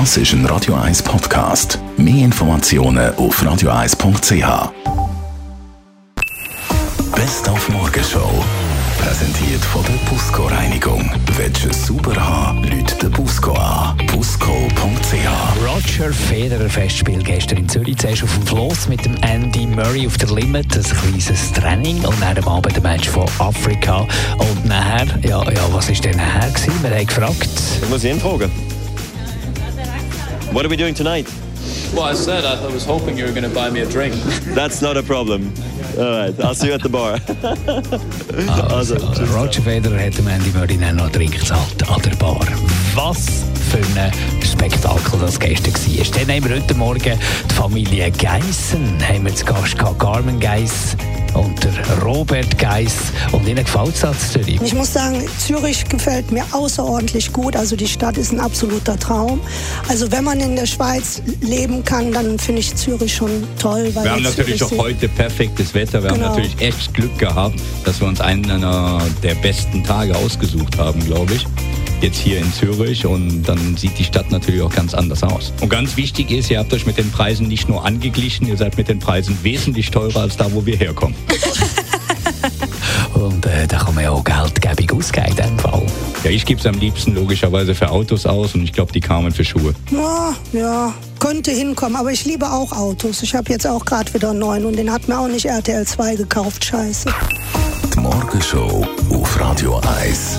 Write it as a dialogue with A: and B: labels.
A: Das ist ein Radio 1 Podcast. Mehr Informationen auf radio1.ch. Best auf Morgenshow. Präsentiert von der Busco Reinigung. Willst du es sauber haben, Leute den Busco an. Busco.ch.
B: Roger Federer Festspiel gestern in Zürich. Zuerst auf dem Floss mit dem Andy Murray auf der Limit. Ein kleines Training. Und dann am Abend ein Match von Afrika. Und nachher, ja, ja was war denn nachher? Gewesen? Wir haben gefragt.
C: Ich muss ihn fragen. What are we doing tonight?
D: Well, I said I was hoping you were going to buy me a drink.
C: That's not a problem. All right, I'll see you at the bar.
B: Also, Roger Federer hat Murray dann noch Drink gezahlt an der Bar. Was für ein Spektakel das gestern war. Dann haben wir heute Morgen die Familie Geissen haben wir zu Gast gehabt. Carmen Geiss der Robert Geiss. Und ihnen gefällt es als Zürich?
E: Ich muss sagen, Zürich gefällt mir außerordentlich gut. Also die Stadt ist ein absoluter Traum. Also wenn man in der Schweiz leben kann, dann finde ich Zürich schon toll. Weil
F: Wir haben natürlich
E: Zürich
F: auch heute perfektes Wetter. Wir
E: Genau.
F: haben natürlich echt Glück gehabt, dass wir uns einen einer der besten Tage ausgesucht haben, glaube ich. Jetzt hier in Zürich und dann sieht die Stadt natürlich auch ganz anders aus. Und ganz wichtig ist, ihr habt euch mit den Preisen nicht nur angeglichen, ihr seid mit den Preisen wesentlich teurer als da, wo wir herkommen.
B: Und äh, da kann man ja auch geldgebig ausgeben in dem Fall.
F: Ja, ich gebe es am liebsten logischerweise für Autos aus und ich glaube, die kamen für Schuhe.
E: Ja, ja, könnte hinkommen. Aber ich liebe auch Autos. Ich habe jetzt auch gerade wieder einen neuen und den hat mir auch nicht RTL 2 gekauft. Scheiße.
A: Die Morgenshow auf Radio 1.